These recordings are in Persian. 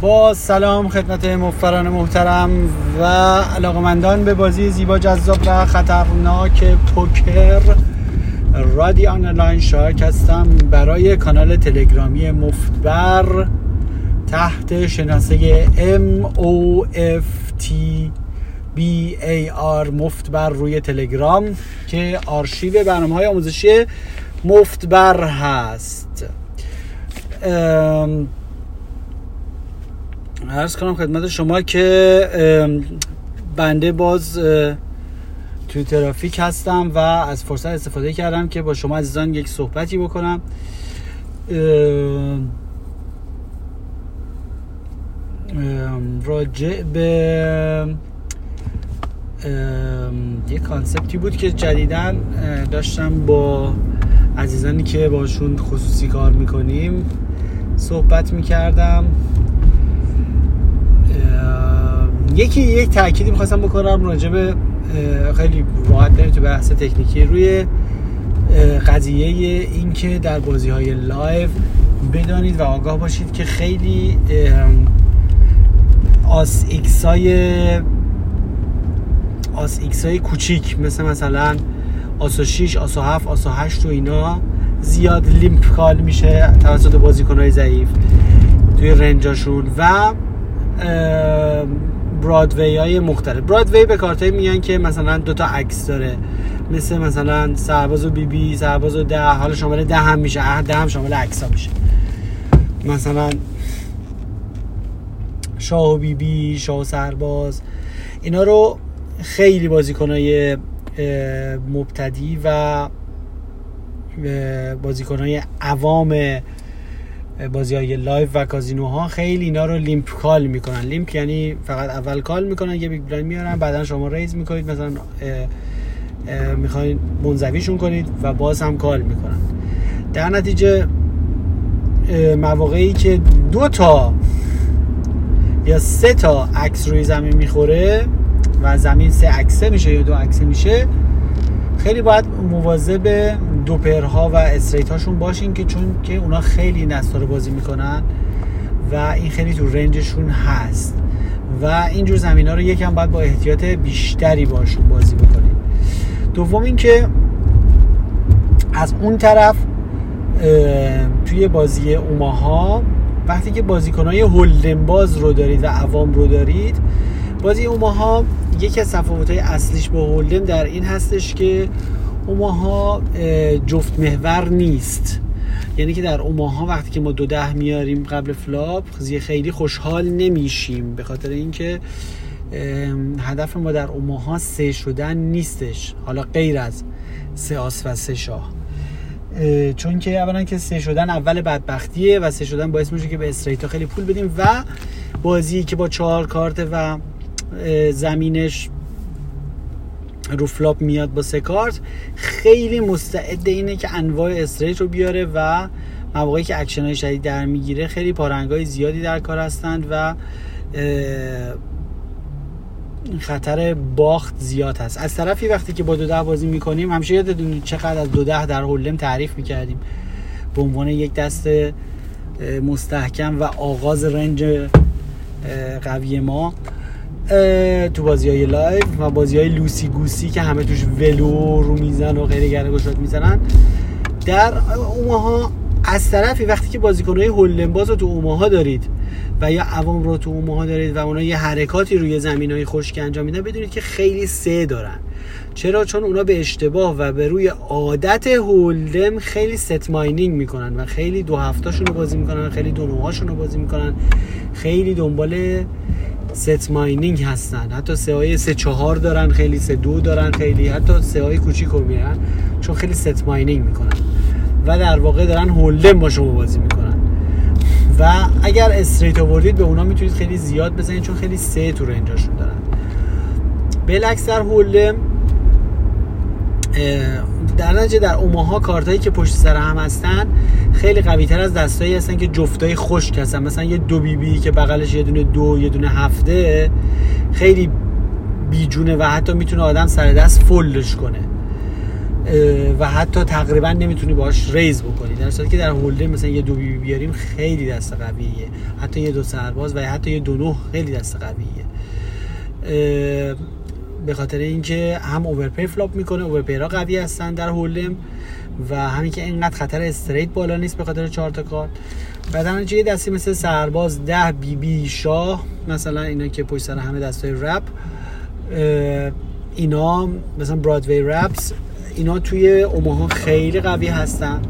با سلام خدمت مفران محترم و علاقمندان به بازی زیبا جذاب و خطرناک پوکر رادی آنلاین شارک هستم برای کانال تلگرامی مفتبر تحت شناسه M O F T B A R مفتبر روی تلگرام که آرشیو برنامه های آموزشی مفتبر هست. ارز کنم خدمت شما که بنده باز توی ترافیک هستم و از فرصت استفاده کردم که با شما عزیزان یک صحبتی بکنم. راجع به یه کانسپتی بود که جدیدن داشتم با عزیزانی که باشون خصوصی کار می‌کنیم صحبت می‌کردم. یکی یک تأکیدی می‌خواستم بکنم راجع به خیلی راحت بریم تو بحث تکنیکی. روی قضیه این که در بازی های live بدانید و آگاه باشید که خیلی آس X های آس X های کوچیک مثل مثلا آسو 6 آسو 7 آسو 8 و اینا زیاد لیمپ کال میشه توسط بازیکن های ضعیف توی رنجاشون و برادوی های مختلف. برادوی به کارتایی میگن که مثلا دو تا عکس داره. مثل مثلا سرباز و بی بی سرباز و ده حالا شامل ده هم میشه. ده هم شامل عکس ها میشه. مثلا شاه و بی بی شاه و سرباز اینا رو خیلی بازیکنهای مبتدی و بازیکنهای عوام بازی های live و کازینوها خیلی اینا رو limp call می‌کنن. limp یعنی فقط اول call می‌کنن یه big blind میارن بعدا شما raise می‌کنید مثلا می‌خواین منزویشون کنید و باز هم call می‌کنن. در نتیجه مواقعی که دو تا یا سه تا عکس روی زمین می‌خوره و زمین سه عکسه میشه یا دو عکسه میشه خیلی باید مواظب دوپرها و استریت هاشون باشین که چون که اونا خیلی نستا بازی می‌کنن و این خیلی تو رنجشون هست. و اینجور زمین ها رو یکم باید با احتیاط بیشتری باشون بازی بکنید دوم اینکه از اون طرف توی بازی اوماها وقتی که بازیکنهای هولدن باز رو دارید و عوام رو دارید بازی اوماها یکی از تفاوت های اصلیش با Hold'em در این هستش که اوماها جفت محور نیست. یعنی که در اوماها وقتی که ما دو ده میاریم قبل flop خیلی خوشحال نمیشیم. به خاطر اینکه هدف ما در اوماها سه شدن نیستش. حالا غیر از سه آس و سه شاه. چون که اولا که سه شدن اول بدبختیه و سه شدن باعث میشه که به straight ا خیلی پول بدیم و بازی که با چهار کارت و زمینش رو flop میاد با سه کارت. خیلی مستعد اینه که انواع straight رو بیاره و مواقعی که اکشن های شدید در می‌گیره خیلی پارنگای زیادی در کار هستند و خطر باخت زیاد هست. از طرفی وقتی که با دو ده بازی می‌کنیم همیشه یادتون چقدر از دو ده در Hold'em تعریف می‌کردیم. به عنوان یک دست مستحکم و آغاز رنج قوی ما. تو بازی های لایو و بازی های لوسی گوسی که همه توش ولو رو میزن و غیر گره گشاد می‌زنن. در اوماها از طرفی وقتی که بازیکن های هولنباز رو تو اوماها دارید و یا عوام رو تو اوماها دارید و اونا یه حرکاتی روی زمین های خشک انجام میدن بدونید که خیلی سه دارن. چرا؟ چون اونا به اشتباه و به روی عادت هولدم خیلی ست ماینینگ می‌کنن و خیلی دو هفتاشون رو بازی می‌کنن خیلی دو نوهاشون رو بازی می‌کنن خیلی دنبال set mining هستن. حتی سه های سه چهار دارن خیلی سه دو دارن خیلی حتی سه های کوچیک رو میرن چون خیلی set mining می‌کنن. و در واقع دارن Hold'em با شما بازی می‌کنن. و اگر straight آوردید به اونا می‌تونید خیلی زیاد بزنید چون خیلی سه تو range اشون دارن. بالعکس در Hold'em در نتیجه در اوماها کارتایی که پشت سر هم هستن خیلی قوی تر از دستایی هستن که جفتای خشک هستن. مثلا یه دو بی بی که بغلش یه دونه دو یه دونه هفته خیلی بیجونه و حتی می‌تونه آدم سر دست fold کنه. و حتی تقریبا نمی‌تونی باش raise بکنی. در صورتی که در Hold'em مثلا یه دو بی بی بیاریم خیلی دست قویه. حتی یه دو سرباز و حتی یه دو نه خیلی دست قویه. به خاطر اینکه هم overpair flop می‌کنه overpair ها قوی هستن در Hold'em و همین که اینقدر خطر استریت بالا نیست به خاطر چهار تا کارت بعد یه دستی مثل سرباز ده بی بی شاه مثلا اینا که پشت سر همه دستای رپ اینا مثلا برادوی رپس اینا توی اوماها خیلی قوی هستن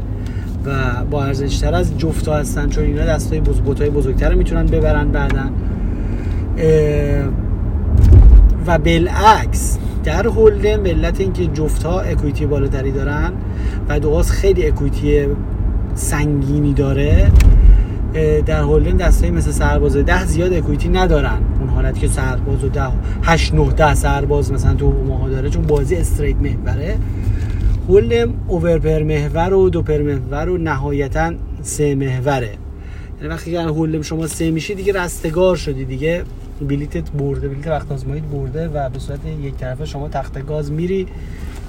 و با ارزشتر از جفتا هستن چون اینا دستای بزرگ بزرگتر می‌تونن ببرن بعدن و بالعکس در هولدم علت اینکه جفت ها اکویتی بالاتری دارن و دوغاز خیلی اکویتی سنگینی داره در هولدن دستایی مثل سرباز ده زیاد اکویتی ندارن. اون حالت که سرباز و ده هشت نه ده سرباز مثلا تو ماها داره چون بازی استریت محوره. هولدم اوورپر محور و دو پر محور و نهایتا سه محوره. یعنی وقتی که هولدم شما سه میشی دیگه رستگار شدی دیگه. بلیتت برده بلیت وقت آزماییت برده و به صورت یک طرفه شما تخت گاز میری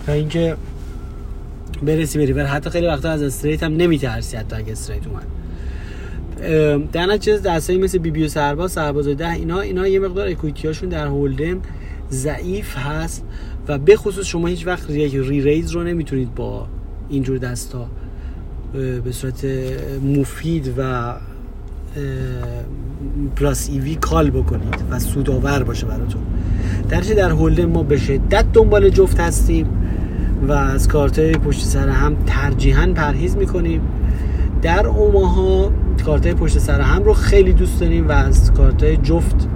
تا اینکه برسی بری. و حتی خیلی وقتا از استریت هم نمیترسی حتی اگه استریت اومد. در نتیجه دستایی مثل بی بی و سرباز سرباز ده اینا اینا یه مقدار اکویتیاشون در هولدم ضعیف هست و به خصوص شما هیچ وقت یک ری ریز رو نمی‌تونید با اینجور دستا به صورت مفید و پلاس ایوی کال بکنید و سودآور باشه براتون. درچه در هولدن ما به شدت دنبال جفت هستیم و از کارت پشت سر هم ترجیحاً پرهیز می‌کنیم. در اوماها کارت پشت سر هم رو خیلی دوست داریم و از کارت جفت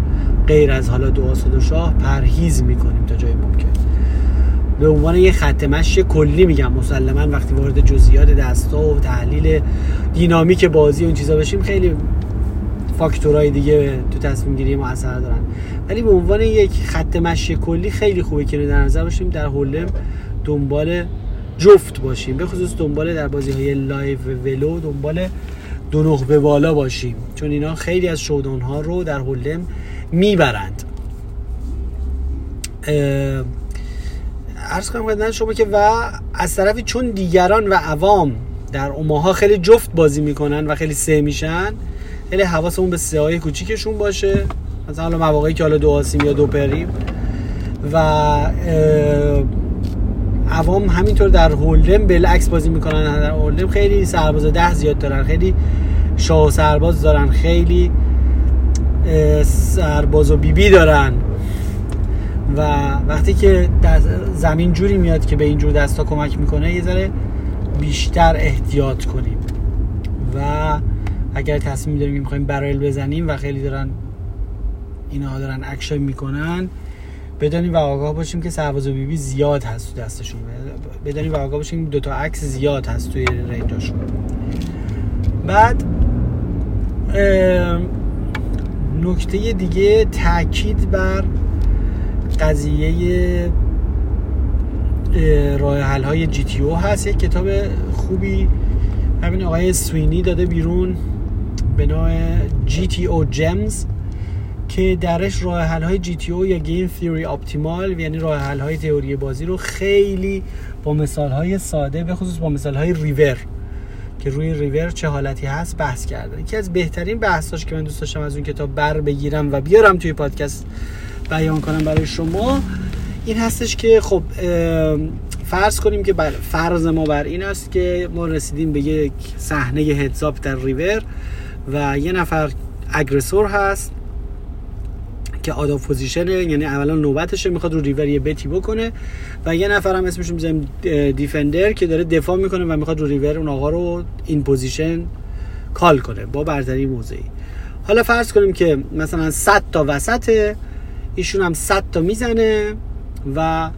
غیر از حالا دو آسد و شاه پرهیز می‌کنیم تا جای ممکن. به عنوان یه خط مشی کلی میگم مسلما وقتی وارد جزئیات دستا و تحلیل دینامیک بازی و این چیزا بشیم خیلی فاکتورهای دیگه تو تصمیم گیری ما اثر دارن. ولی به عنوان یک خط مشی کلی خیلی خوبه که در نظر باشیم در Hold'em دنبال جفت باشیم. به خصوص دنبال در بازی های live ولو دنبال دو نه به بالا باشیم. چون اینا خیلی از showdown ها رو در Hold'em می‌برند. عرض کنم خدمت شما که و از طرفی چون دیگران و عوام در اوماها خیلی جفت بازی می‌کنن و خیلی سه میشن خیلی حواسمون به سه های کوچیکشون باشه. مثلا حالا مواقعی که حالا دو آسیم یا دو پریم. و عوام همینطور در هولدم بالعکس بازی می‌کنن. در هولدم خیلی سرباز ده زیاد دارن. خیلی شاه سرباز دارن. خیلی سرباز و بیبی دارن. و وقتی که زمین جوری میاد که به اینجور دستا کمک می‌کنه یه ذره بیشتر احتیاط کنیم. و اگر تصمیم داریم می‌خوایم barrel بزنیم و خیلی دارن اینها دارن اکشن می‌کنن بدانیم و آگاه باشیم که سرباز و بی بی زیاد هست تو دستشون. بدانیم و آگاه باشیم دو تا عکس زیاد هست توی range اشون. بعد نکته دیگه تاکید بر قضیه راه حل های جی تی او هست. یک کتاب خوبی همین آقای سوینی داده بیرون. به نام او جمز که درش راه حل های او یا گیم تیوری اپتیمال یعنی راه حل های تئوری بازی رو خیلی با مثال های ساده به خصوص با مثال های ریور که روی ریور چه حالتی هست بحث کرده یکی از بهترین بحثاش که من دوست داشتم از اون کتاب بر بگیرم و بیارم توی پادکست بیان کنم برای شما این هستش که خب فرض کنیم که بر فرض ما بر این است که ما رسیدیم به یک صحنه هدزاپ در ریور. و یه نفر اگرسور هست که آدا پوزیشنه یعنی اولا نوبتشه می‌خواد رو ریور یه بتی بکنه و یه نفر هم اسمش می‌ذاریم defender که داره دفاع می‌کنه و می‌خواد رو ریور اون آقا رو in position call کنه با برتری موضعی. حالا فرض کنیم که مثلا 100 تا وسطه ایشون هم 100 تا می‌زنه و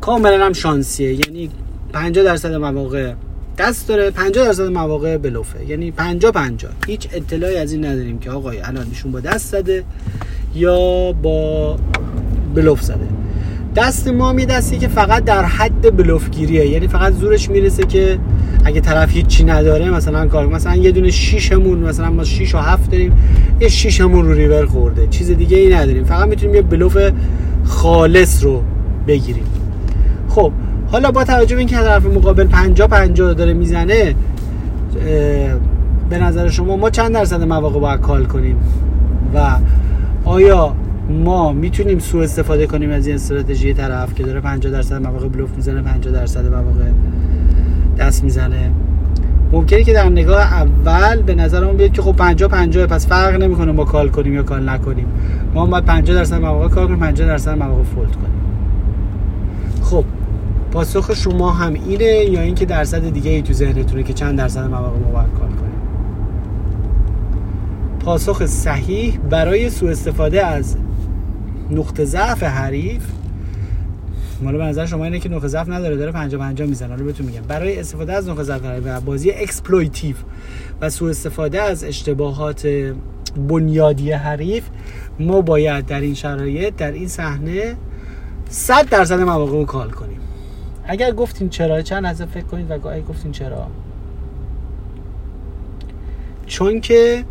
کاملا هم شانسیه. یعنی 50 درصد مواقع دست داره. 50 درصد مواقع بلوفه. یعنی 50 50 هیچ اطلاعی از این نداریم که آقای الان ایشون با دست زده یا با بلوف زده. دست ما هم یه دستی که فقط در حد بلوفگیریه. یعنی فقط زورش می‌رسه که اگه طرف هیچی نداره مثلا کار مثلا یه دونه شیشمون مثلا ما 6 و 7 داریم یه شیشمون رو ریور خورده. چیز دیگه ای نداریم. فقط می‌تونیم یه بلوف خالص رو بگیریم. خب حالا با توجه به اینکه طرف مقابل 50 50 داره می‌زنه به نظر شما ما چند درصد مواقع باید call کنیم؟ و آیا ما می‌تونیم سوء استفاده کنیم از این استراتژی طرف که داره 50 درصد مواقع بلوف می‌زنه 50 درصد مواقع دست می‌زنه؟ ممکنه که در نگاه اول به نظرمون بیاد که خب 50 50 پس فرق نمی‌کنه ما call کنیم یا call نکنیم. ما باید 50 درصد مواقع call کنیم 50 درصد مواقع fold کنیم. پاسخ شما هم اینه یا اینکه درصد دیگه ای تو ذهنتونه که چند درصد مواقع باید call کنیم؟ پاسخ صحیح برای سوء استفاده از نقطه ضعف حریف حالا به نظر شما اینه که نقطه ضعف نداره داره 50 50 می‌زنه. حالا بهتون میگم. برای استفاده از نقطه ضعف و بازی exploitive و سوء استفاده از اشتباهات بنیادی حریف ما باید در این شرایط در این صحنه 100 درصد مواقع رو call کنیم. اگر گفتین چرا چند از فکر کنید و اگر گفتین چرا. چون که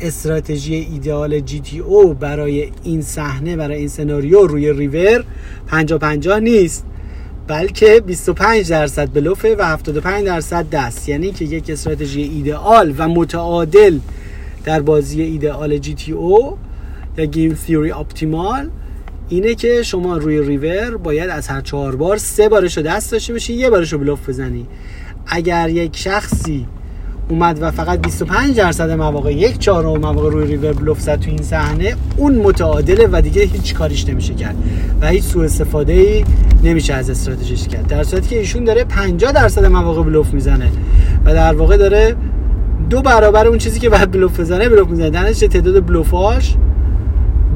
استراتژی ایدئال GTO برای این صحنه برای این سناریو روی ریور 50 50 نیست بلکه 25 درصد بلوفه و 75 درصد دست. یعنی که یک استراتژی ایدئال و متعادل در بازی ایدئال GTO یا game theory optimal اینه که شما روی ریور باید از هر چهار بار سه بارش رو دست داشته باشی یه بارش رو بلوف بزنی. اگر یک شخصی اومد و فقط 25 درصد مواقع یک چهارم مواقع روی ریور بلوف زد تو این صحنه اون متعادله و دیگه هیچ کاریش نمیشه کرد و هیچ سوء استفاده ای نمیشه از استراتژیش کرد. در صورتی که ایشون داره 50 درصد مواقع بلوف می‌زنه و در واقع داره دو برابر اون چیزی که بعد بلوف بزنه بلوف می‌زنه. در تعداد بلوفاش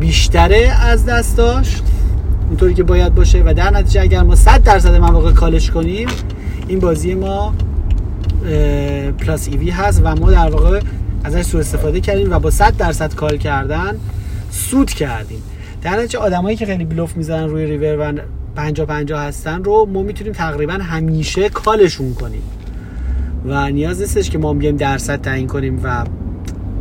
بیشتره از دستاش اونطوری که باید باشه و در نتیجه اگر ما 100 درصد مواقع کالش کنیم این بازی ما پلاس ایوی هست و ما در واقع ازش سوء استفاده کردیم و با 100 درصد کال کردن سود کردیم. در نتیجه آدمایی که خیلی بلوف می‌زنن روی ریور و 50 50 هستن رو ما می‌تونیم تقریبا همیشه کالشون کنیم. و نیاز نیستش که ما بیایم درصد تعیین کنیم و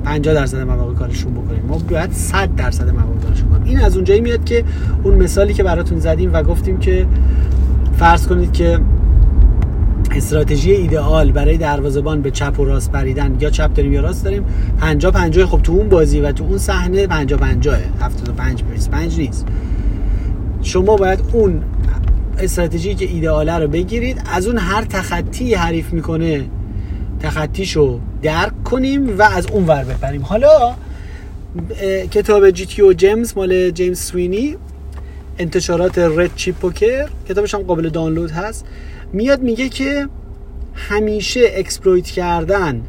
50 درصد مواقع کارشون بکنیم. ما باید 100 درصد مواقع کارشون کنیم. این از اونجایی میاد که اون مثالی که براتون زدیم و گفتیم که فرض کنید که استراتژی ایدئال برای دروازه‌بان به چپ و راست پریدن یا چپ داریم یا راست داریم 50 50 خب تو اون بازی و تو اون صحنه 50 50 75 25 نیست. شما باید اون استراتژی که ایدئاله رو بگیرید از اون هر تخطی حریف می‌کنه تخطیشو درک کنیم و از اون ور بپریم. حالا کتاب GTO Gems مال جیمز سوینی انتشارات Red Chip Poker کتابش هم قابل دانلود هست. میاد میگه که همیشه exploit کردن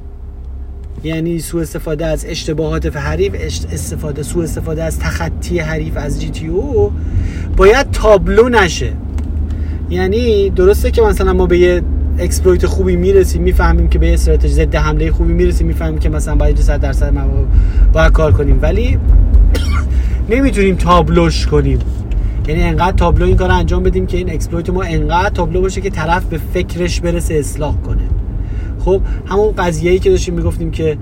یعنی سوء استفاده از اشتباهات حریف استفاده سوء استفاده از تخطی حریف از GTO باید تابلو نشه. یعنی درسته که مثلا ما به یه exploit خوبی می‌رسیم می‌فهمیم که به استراتژی ضد حمله خوبی می‌رسیم می‌فهمیم که مثلا باید 100 درصد باید کار کنیم. ولی نمی‌تونیم تابلوش کنیم. یعنی انقدر تابلو این کار انجام بدیم که این exploit ما انقدر تابلو باشه که طرف به فکرش برسه اصلاح کنه. خب همون قضیه‌ای که داشتیم می‌گفتیم که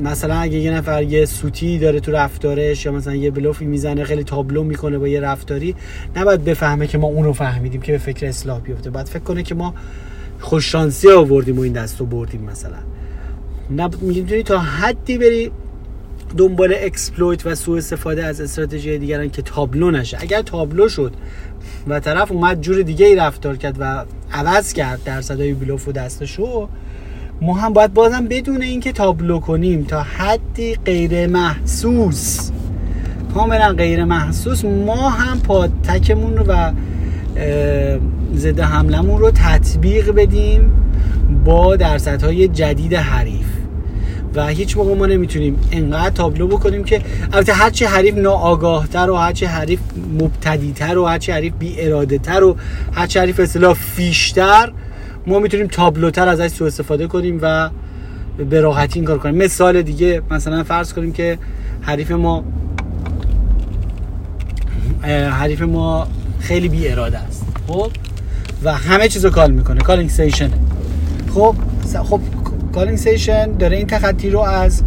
مثلا اگه یه نفر یه سوتی داره تو رفتارش یا مثلا یه بلوفی می‌زنه خیلی تابلو می‌کنه با یه رفتاری نباید بفهمه که ما اون رو فهمیدیم که به فکر اصلاح بیفته. باید فکر کنه که ما خوش‌شانسی آوردیم و این دست رو بردیم مثلا. می‌تونی تا حدی بری دنبال exploit و سوء استفاده از استراتژی دیگران که تابلو نشه. اگر تابلو شد و طرف اومد جور دیگه ای رفتار کرد و عوض کرد درصدای بلوف و دستشو ما هم باید بازم بدون اینکه تابلو کنیم تا حدی غیر محسوس. کاملا غیر محسوس. ما هم پاتکمون رو و ضد حملمون رو تطبیق بدیم با درصدهای جدید حریف. و هیچ موقع ما نمی‌تونیم انقدر تابلو بکنیم که البته هرچی حریف ناآگاهتر و هرچی حریف مبتدیتر و هرچی حریف بی اراده تر و هرچی حریف اصطلاح فیشتر ما می‌تونیم تابلوتر ازش سو استفاده کنیم و به راحتی این کار کنیم. مثال دیگه مثلا فرض کنیم که حریف ما حریف ما خیلی بی اراده است خب؟ و همه چیزو call می‌کنه calling station خب؟ خب calling station داره این تخطی رو از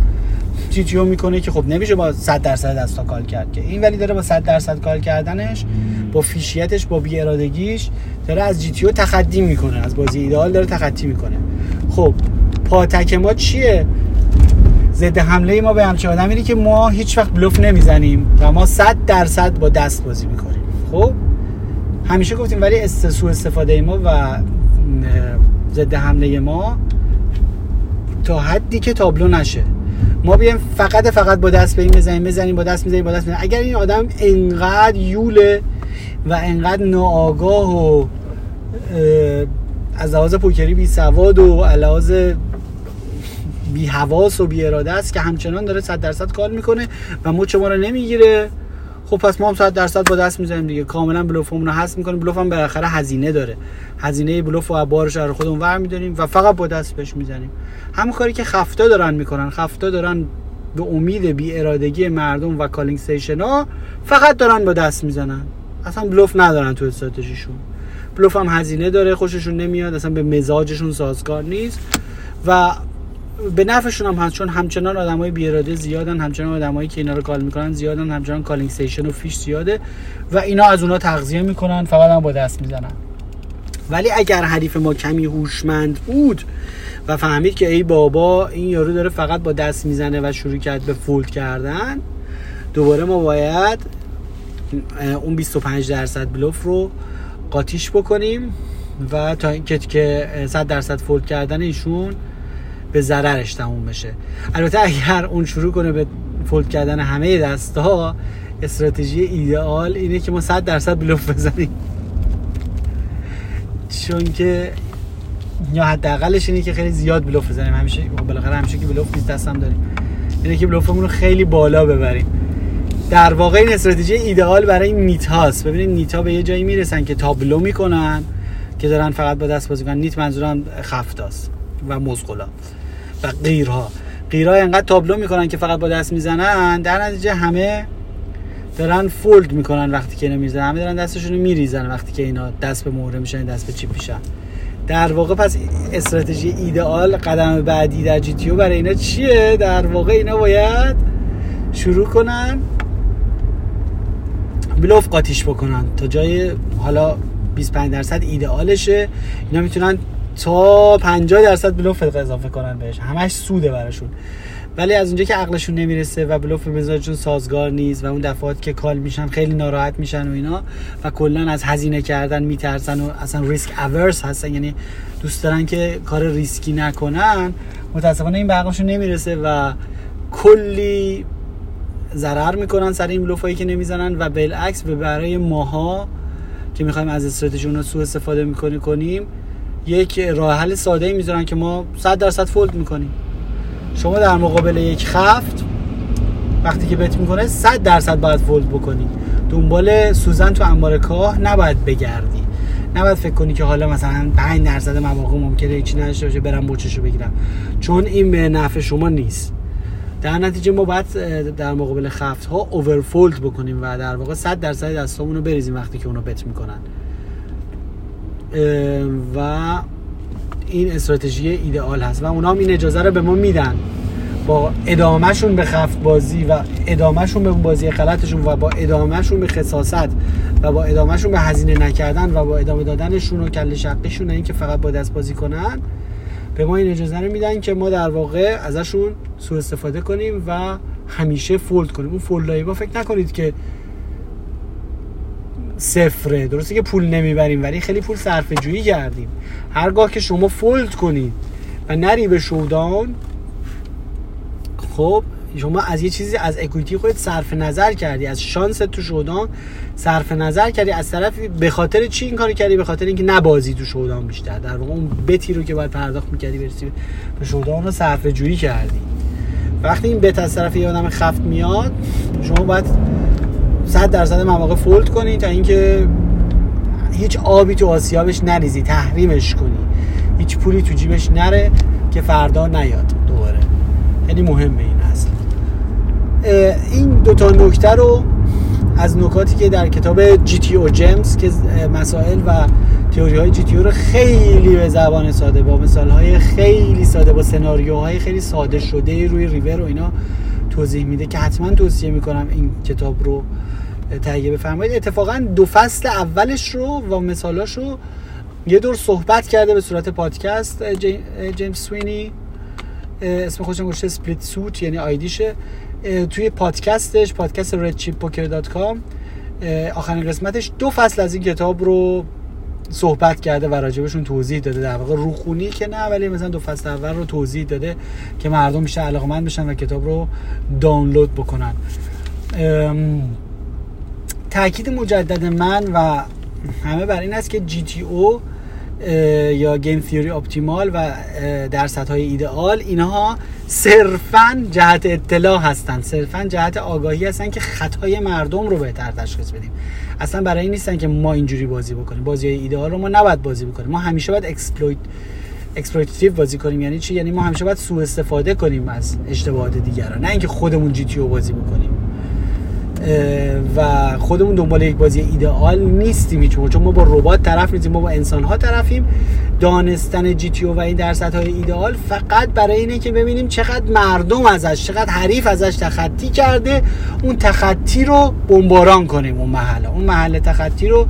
GTO می‌کنه که خب نمیشه با 100 درصد دستا call کرد که. این ولی داره با 100 درصد call کردنش با fish یتش با بی ارادگیش داره از GTO تخطی می‌کنه از بازی ایدئال داره تخطی می‌کنه. خب پاتک ما چیه؟ ضد حمله ما به همچین آدمی که ما هیچ وقت بلوف نمی‌زنیم و ما 100 درصد با دست بازی می‌کنیم. خب؟ همیشه گفتیم ولی استسو استفاده ما و ضد حمله ما تا حدی که تابلو نشه. ما بیایم فقط فقط با دست به این بزنیم بزنیم با دست می‌زنیم با دست می‌زنیم اگر این آدم انقدر یوله و انقدر ناآگاه و از لحاظ پوکری بی سواد و لحاظ بی حواس و بی اراده است که همچنان داره 100 درصد کار می‌کنه و مچ ما رو نمی‌گیره خب پس ما هم 100 درصد با دست می‌زنیم دیگه. کاملا بلوفمون رو حذف می‌کنیم. بلوف هم بالاخره هزینه داره. هزینه بلوف و بارش رو خودمون ور میداریم و فقط با دست بهش می‌زنیم. همون کاری که خفتا دارن می‌کنن. خفتا دارن به امید بی ارادگی مردم و calling station ها فقط دارن با دست می‌زنن. اصلا بلوف ندارن تو استراتژیشون. بلوف هم هزینه داره خوششون نمیاد اصلا به مزاجشون سازگار نیست. و به نفعشون هم هست چون همچنان آدمای بی اراده زیادن همچنان آدمایی که اینا رو call می‌کنن زیادن همچنان calling station و fish زیاده و اینا از اونا تغذیه می‌کنن فقط هم با دست می‌زنن. ولی اگر حریف ما کمی هوشمند بود و فهمید که ای بابا این یارو داره فقط با دست می‌زنه و شروع کرد به fold کردن دوباره ما باید اون 25 درصد بلوف رو قاطیش بکنیم و تا اینکه که 100 درصد فولد کردن ایشون به ضررش تموم بشه. البته اگر اون شروع کنه به فولد کردن همه دسته ها استراتژی ایدئال اینه که ما 100 درصد بلوف بزنیم. چون که یا حداقلش اینه که خیلی زیاد بلوف بزنیم. همیشه بالاخره همیشه که بلوف نیست دستم داریم. اینه که بلوفمون رو خیلی بالا ببریم. در واقع این استراتژی ایدئال برای نیت هاست. ببینید نیت ها به یه جایی می‌رسن که تابلو می‌کنن که دارن فقط با دست بازی کنن نیت منظورم خفتاست و مزغلا و غیرها. غیرها انقدر تابلو می‌کنن که فقط با دست می‌زنن در نتیجه همه دارن فولد می‌کنن وقتی که نمی‌زنن همه دارن دستشون رو میریزن وقتی که اینا دست به مهره میشن دست به چیپ میشن. در واقع پس استراتژی ایدئال قدم بعدی در جی تی برای اینا چیه؟ در واقع اینا باید شروع کنن بلوف قاتیش بکنن تا جای حالا 25 درصد ایدئالشه. اینا می‌تونن تا 50 درصد بلوف اضافه کنن بهش. همش سوده براشون. ولی از اونجا که عقلشون نمی‌رسه و بلوف مزاجشون سازگار نیست و اون دفعات که کال میشن خیلی ناراحت میشن و اینا و کلا از هزینه کردن میترسن و اصلا ریسک اورس هستن یعنی دوست دارن که کار ریسکی نکنن متاسفانه این به نمی‌رسه و کلی ضرر می‌کنن سر این بلوفایی که نمی‌زنن و بالعکس به برای ماها که می‌خوایم از استراتژی اونا سوء استفاده می‌کنی کنیم یک راه حل ساده ای می‌ذارن که ما 100 درصد فولد می‌کنیم. شما در مقابل یک خفت وقتی که بت می‌کنه 100 درصد باید فولد بکنی. دنبال سوزن تو انبار کاه نباید بگردی. نباید فکر کنی که حالا مثلا 5 درصد مواقع ممکنه هیچی نشه باشه برم بوچشو بگیرم. چون این به نفع شما نیست. در نتیجه ما باید در مقابل خفت ها اوورفولد بکنیم و در واقع 100 درصد دستامون رو بریزیم وقتی که اونو بت می‌کنن. و این استراتژی ایدئال هست و اونا هم این اجازه رو به ما میدن. با ادامهشون به خفت بازی و ادامهشون به بازی غلطشون و با ادامهشون به خصاصت و با ادامهشون به هزینه نکردن و با ادامه دادنشون و کل شقیشون این که فقط با دست بازی کنن به ما این اجازه رو میدن که ما در واقع ازشون سوء استفاده کنیم و همیشه فولد کنیم. اون فولد با فکر نکنید که صفره. درسته که پول نمی‌بریم ولی خیلی پول صرفه جویی کردیم. هرگاه که شما فولد کنید و نری به شودان خب شما از یه چیزی از اکویتی خودت صرف نظر کردی. از شانس تو شودان صرف نظر کردی. از طرف به خاطر چی این کارو کردی؟ به خاطر اینکه نبازی تو شودان بیشتر. در واقع اون بتی رو که باید پرداخت می‌کردی برسی به شودان رو صرف جویی کردی. وقتی این بت از طرف یه آدم خفت میاد شما باید 100 درصد مواقع فولد کنی تا اینکه هیچ آبی تو آسیابش نریزی تحریمش کنی. هیچ پولی تو جیبش نره که فردا نیاد دوباره. خیلی مهمه این اصل. این دوتا نکته رو از نکاتی که در کتاب جی تی او جیمز که مسائل و تئوری های جی تی او رو خیلی به زبان ساده با مثال های خیلی ساده با سناریوهای خیلی ساده شده روی ریور و اینا توضیح میده که حتما توصیه می‌کنم این کتاب رو تهیه بفرمایید. اتفاقا دو فصل اولش رو و مثالاش رو یه دور صحبت کرده به صورت پادکست. جیمز سوینی اسم خودش گذاشته سپلیت سوت یعنی آیدیشه. توی پادکستش پادکست redchippoker.com آخرین قسمتش دو فصل از این کتاب رو صحبت کرده و راجبشون توضیح داده. در واقع روخونی که نه ولی مثلا دو فصل اول رو توضیح داده که مردم میشه علاقمند بشن و کتاب رو دانلود بکنن. تاکید مجدد من و همه بر این است که جی تی او یا game theory optimal و درصدهای ایدئال اینها صرفا جهت اطلاع هستن. صرفا جهت آگاهی هستن که خطای مردم رو بهتر تشخیص بدیم. اصلا برای این نیستن که ما اینجوری بازی بکنیم. بازی های ایدئال رو ما نباید بازی بکنیم. ما همیشه باید exploit exploitative بازی کنیم. یعنی چی؟ یعنی ما همیشه باید سوء استفاده کنیم از اشتباهات دیگران. نه اینکه خودمون GTO بازی بکنیم. و خودمون دنبال یک بازی ایدئال نیستیم چون ما با ربات طرف نیستیم ما با انسان ها طرفیم. دانستن جی تی او و این درصدهای ایدئال فقط برای اینه که ببینیم چقدر مردم ازش چقدر حریف ازش تخطی کرده. اون تخطی رو بمباران کنیم اون محله. اون محله تخطی رو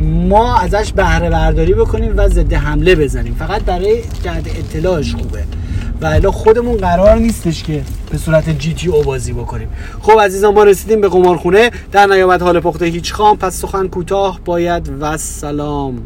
ما ازش بهره برداری بکنیم و ضد حمله بزنیم. فقط برای جهت اطلاعش خوبه. و الا خودمون قرار نیستش که به صورت جی تی او بازی بکنیم. خب عزیزان ما رسیدیم به قمارخونه. در نیامد حال پخته هیچ خام پس سخن کوتاه باید و سلام.